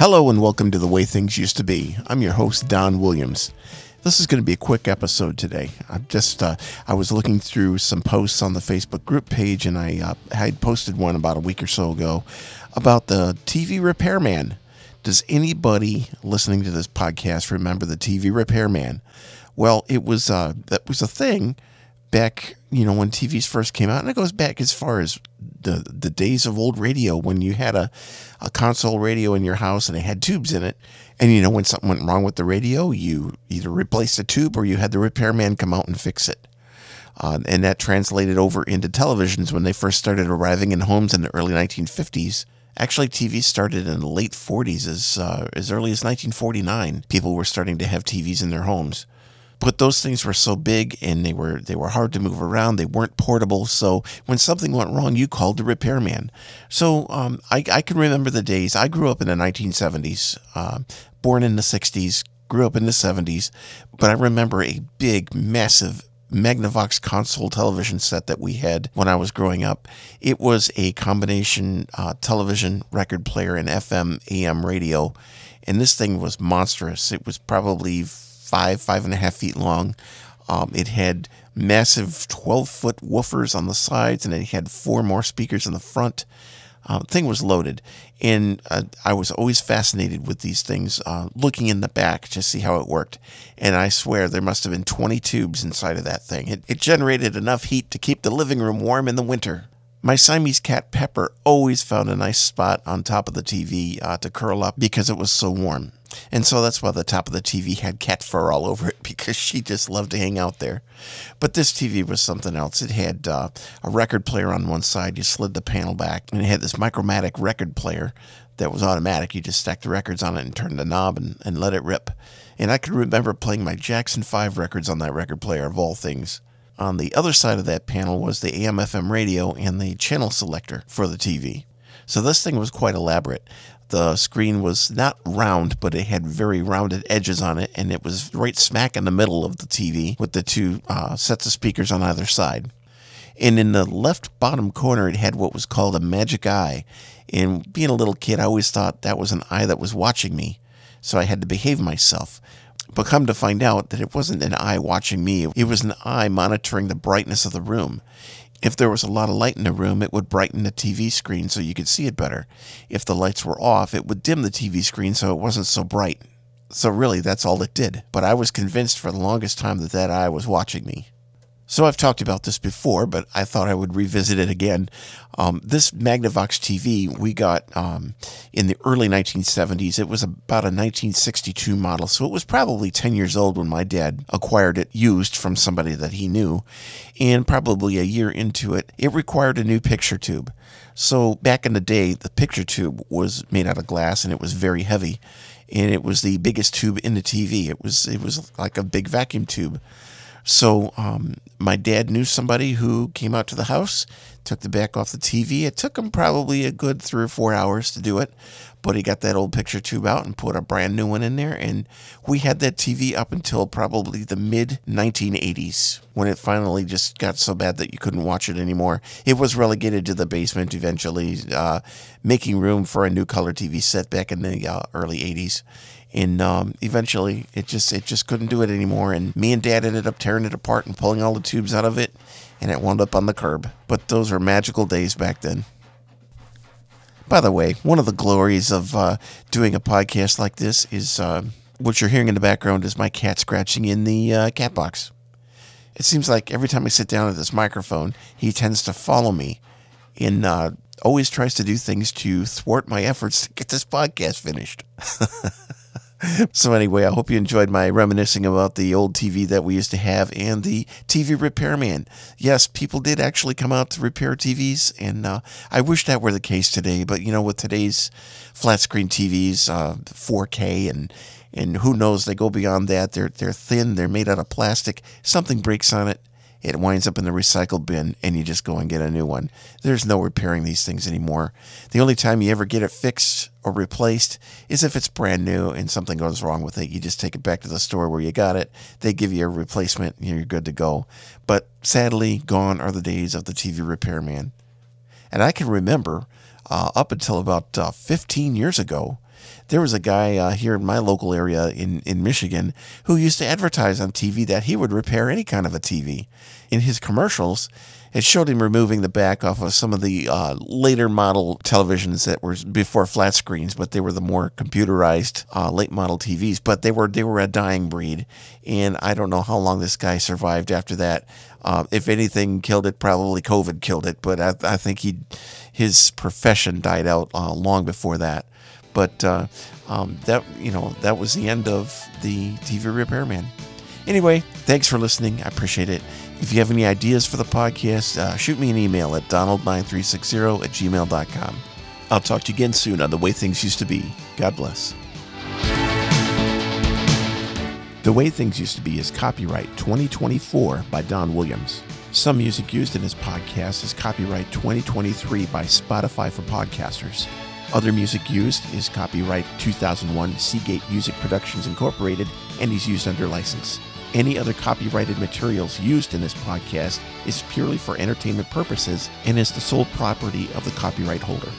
Hello and welcome to The Way Things Used to Be. I'm your host, Don Williams. This is going to be a quick episode today. I just uh, I was looking through some posts on the Facebook group page, and I uh, had posted one about a week or so ago about the TV repairman. Does anybody listening to this podcast remember the TV repairman? Well, it was uh, that was a thing back, you know, when TVs first came out, and it goes back as far as the the days of old radio when you had a, a console radio in your house and it had tubes in it. And you know, when something went wrong with the radio, you either replaced the tube or you had the repairman come out and fix it. Uh, and that translated over into televisions when they first started arriving in homes in the early 1950s. Actually, TV started in the late 40s, as uh, as early as 1949. People were starting to have TVs in their homes but those things were so big and they were they were hard to move around. They weren't portable. So when something went wrong, you called the repairman. So um, I, I can remember the days. I grew up in the 1970s, uh, born in the 60s, grew up in the 70s, but I remember a big, massive Magnavox console television set that we had when I was growing up. It was a combination uh, television, record player, and FM AM radio. And this thing was monstrous. It was probably five, five and a half feet long. Um, it had massive 12 foot woofers on the sides, and it had four more speakers in the front. Uh, thing was loaded, and uh, I was always fascinated with these things, uh, looking in the back to see how it worked. And I swear there must have been 20 tubes inside of that thing. It, it generated enough heat to keep the living room warm in the winter. My Siamese cat Pepper always found a nice spot on top of the TV uh, to curl up because it was so warm. And so that's why the top of the TV had cat fur all over it because she just loved to hang out there. But this TV was something else. It had uh, a record player on one side. You slid the panel back, and it had this Micromatic record player that was automatic. You just stacked the records on it and turned the knob and, and let it rip. And I can remember playing my Jackson 5 records on that record player, of all things. On the other side of that panel was the AM FM radio and the channel selector for the TV. So this thing was quite elaborate the screen was not round, but it had very rounded edges on it, and it was right smack in the middle of the TV with the two uh, sets of speakers on either side. And in the left bottom corner, it had what was called a magic eye. And being a little kid, I always thought that was an eye that was watching me, so I had to behave myself. But come to find out that it wasn't an eye watching me, it was an eye monitoring the brightness of the room. If there was a lot of light in the room, it would brighten the TV screen so you could see it better. If the lights were off, it would dim the TV screen so it wasn't so bright. So really, that's all it did. But I was convinced for the longest time that that eye was watching me. So I've talked about this before, but I thought I would revisit it again. Um, this Magnavox TV we got um, in the early 1970s. It was about a 1962 model, so it was probably 10 years old when my dad acquired it used from somebody that he knew. And probably a year into it, it required a new picture tube. So back in the day, the picture tube was made out of glass and it was very heavy. And it was the biggest tube in the TV. It was it was like a big vacuum tube. So um, my dad knew somebody who came out to the house, took the back off the TV. It took him probably a good three or four hours to do it, but he got that old picture tube out and put a brand new one in there. And we had that TV up until probably the mid 1980s when it finally just got so bad that you couldn't watch it anymore. It was relegated to the basement eventually, uh, making room for a new color TV set back in the uh, early 80s and um, eventually it just it just couldn't do it anymore and me and dad ended up tearing it apart and pulling all the tubes out of it and it wound up on the curb. But those were magical days back then. By the way one of the glories of uh, doing a podcast like this is uh, what you're hearing in the background is my cat scratching in the uh, cat box. It seems like every time i sit down at this microphone he tends to follow me and uh, always tries to do things to thwart my efforts to get this podcast finished so anyway, I hope you enjoyed my reminiscing about the old TV that we used to have and the TV repairman. Yes, people did actually come out to repair TVs, and uh, I wish that were the case today. But you know, with today's flat screen TVs, uh, 4K, and and who knows, they go beyond that. They're they're thin. They're made out of plastic. Something breaks on it, it winds up in the recycle bin and you just go and get a new one. There's no repairing these things anymore. The only time you ever get it fixed or replaced is if it's brand new and something goes wrong with it. You just take it back to the store where you got it. They give you a replacement and you're good to go. But sadly, gone are the days of the TV repairman. And I can remember uh, up until about uh, 15 years ago, There was a guy uh, here in my local area in, in Michigan who used to advertise on TV that he would repair any kind of a TV. In his commercials, it showed him removing the back off of some of the uh, later model televisions that were before flat screens, but they were the more computerized uh, late model TVs. But they were they were a dying breed, and I don't know how long this guy survived after that. Uh, if anything killed it, probably COVID killed it. But I, I think he his profession died out uh, long before that. But uh, um, that you know that was the end of the TV repairman. Anyway, thanks for listening. I appreciate it. If you have any ideas for the podcast, uh, shoot me an email at donald9360 at gmail.com. I'll talk to you again soon on The Way Things Used to Be. God bless. The Way Things Used to Be is copyright 2024 by Don Williams. Some music used in this podcast is copyright 2023 by Spotify for Podcasters. Other music used is copyright 2001 Seagate Music Productions Incorporated and is used under license. Any other copyrighted materials used in this podcast is purely for entertainment purposes and is the sole property of the copyright holder.